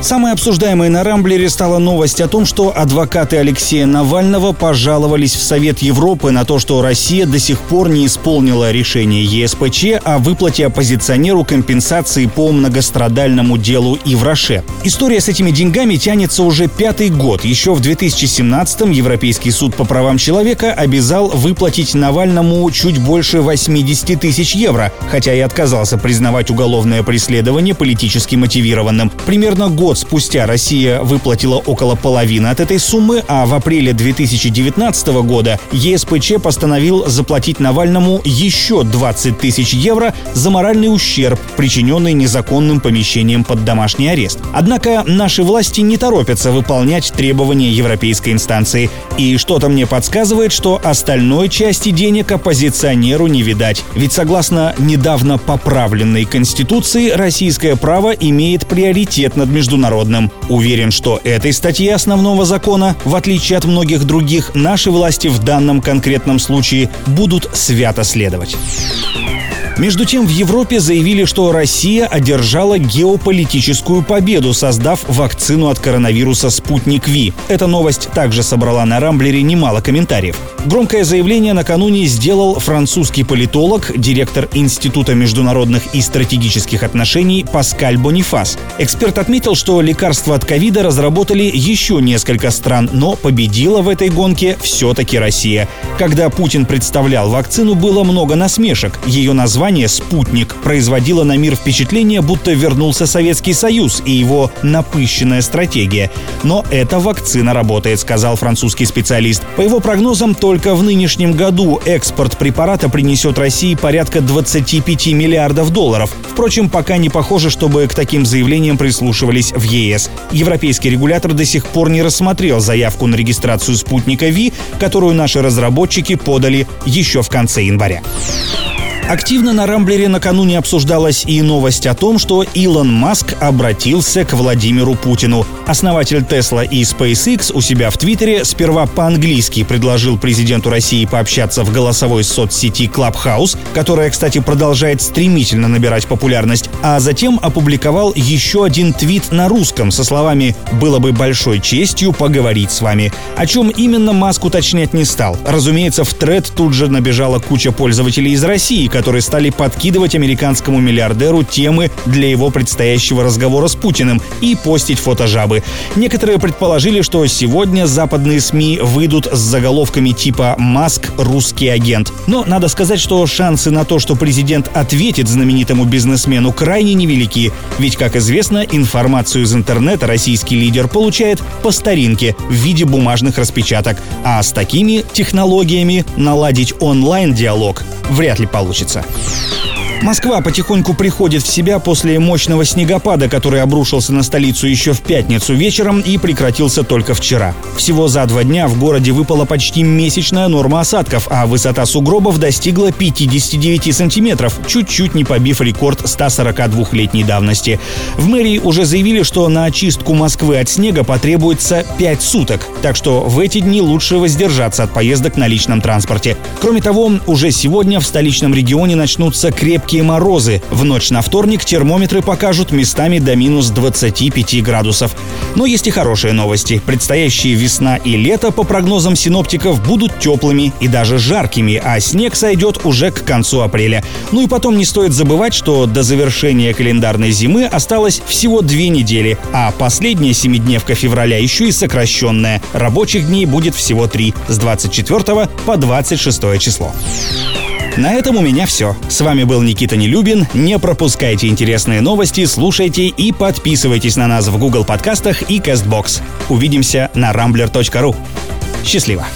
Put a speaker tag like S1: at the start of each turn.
S1: Самой обсуждаемой на Рамблере стала новость о том, что адвокаты Алексея Навального пожаловались в Совет Европы на то, что Россия до сих пор не исполнила решение ЕСПЧ о выплате оппозиционеру компенсации по многострадальному делу Ивраше. История с этими деньгами тянется уже пятый год. Еще в 2017-м Европейский суд по правам человека обязал выплатить Навальному чуть больше 80 тысяч евро, хотя и отказался признавать уголовное преследование политически мотивированным. Примерно год Год спустя Россия выплатила около половины от этой суммы, а в апреле 2019 года ЕСПЧ постановил заплатить Навальному еще 20 тысяч евро за моральный ущерб, причиненный незаконным помещением под домашний арест. Однако наши власти не торопятся выполнять требования европейской инстанции. И что-то мне подсказывает, что остальной части денег оппозиционеру не видать. Ведь согласно недавно поправленной Конституции, российское право имеет приоритет над международным международным. Уверен, что этой статье основного закона, в отличие от многих других, наши власти в данном конкретном случае будут свято следовать. Между тем, в Европе заявили, что Россия одержала геополитическую победу, создав вакцину от коронавируса «Спутник Ви». Эта новость также собрала на Рамблере немало комментариев. Громкое заявление накануне сделал французский политолог, директор Института международных и стратегических отношений Паскаль Бонифас. Эксперт отметил, что лекарства от ковида разработали еще несколько стран, но победила в этой гонке все-таки Россия. Когда Путин представлял вакцину, было много насмешек. Ее название название «Спутник» производило на мир впечатление, будто вернулся Советский Союз и его напыщенная стратегия. Но эта вакцина работает, сказал французский специалист. По его прогнозам, только в нынешнем году экспорт препарата принесет России порядка 25 миллиардов долларов. Впрочем, пока не похоже, чтобы к таким заявлениям прислушивались в ЕС. Европейский регулятор до сих пор не рассмотрел заявку на регистрацию спутника Ви, которую наши разработчики подали еще в конце января. Активно на Рамблере накануне обсуждалась и новость о том, что Илон Маск обратился к Владимиру Путину. Основатель Тесла и SpaceX у себя в Твиттере сперва по-английски предложил президенту России пообщаться в голосовой соцсети Clubhouse, которая, кстати, продолжает стремительно набирать популярность, а затем опубликовал еще один твит на русском со словами «Было бы большой честью поговорить с вами». О чем именно Маск уточнять не стал. Разумеется, в тред тут же набежала куча пользователей из России, которые стали подкидывать американскому миллиардеру темы для его предстоящего разговора с Путиным и постить фото жабы. Некоторые предположили, что сегодня западные СМИ выйдут с заголовками типа «Маск – русский агент». Но надо сказать, что шансы на то, что президент ответит знаменитому бизнесмену, крайне невелики. Ведь, как известно, информацию из интернета российский лидер получает по старинке в виде бумажных распечаток. А с такими технологиями наладить онлайн-диалог вряд ли получится. Москва потихоньку приходит в себя после мощного снегопада, который обрушился на столицу еще в пятницу вечером и прекратился только вчера. Всего за два дня в городе выпала почти месячная норма осадков, а высота сугробов достигла 59 сантиметров, чуть-чуть не побив рекорд 142-летней давности. В мэрии уже заявили, что на очистку Москвы от снега потребуется 5 суток, так что в эти дни лучше воздержаться от поездок на личном транспорте. Кроме того, уже сегодня в столичном регионе начнутся крепкие крепкие морозы. В ночь на вторник термометры покажут местами до минус 25 градусов. Но есть и хорошие новости. Предстоящие весна и лето, по прогнозам синоптиков, будут теплыми и даже жаркими, а снег сойдет уже к концу апреля. Ну и потом не стоит забывать, что до завершения календарной зимы осталось всего две недели, а последняя семидневка февраля еще и сокращенная. Рабочих дней будет всего три – с 24 по 26 число. На этом у меня все. С вами был Никита Нелюбин. Не пропускайте интересные новости, слушайте и подписывайтесь на нас в Google подкастах и CastBox. Увидимся на rambler.ru. Счастливо!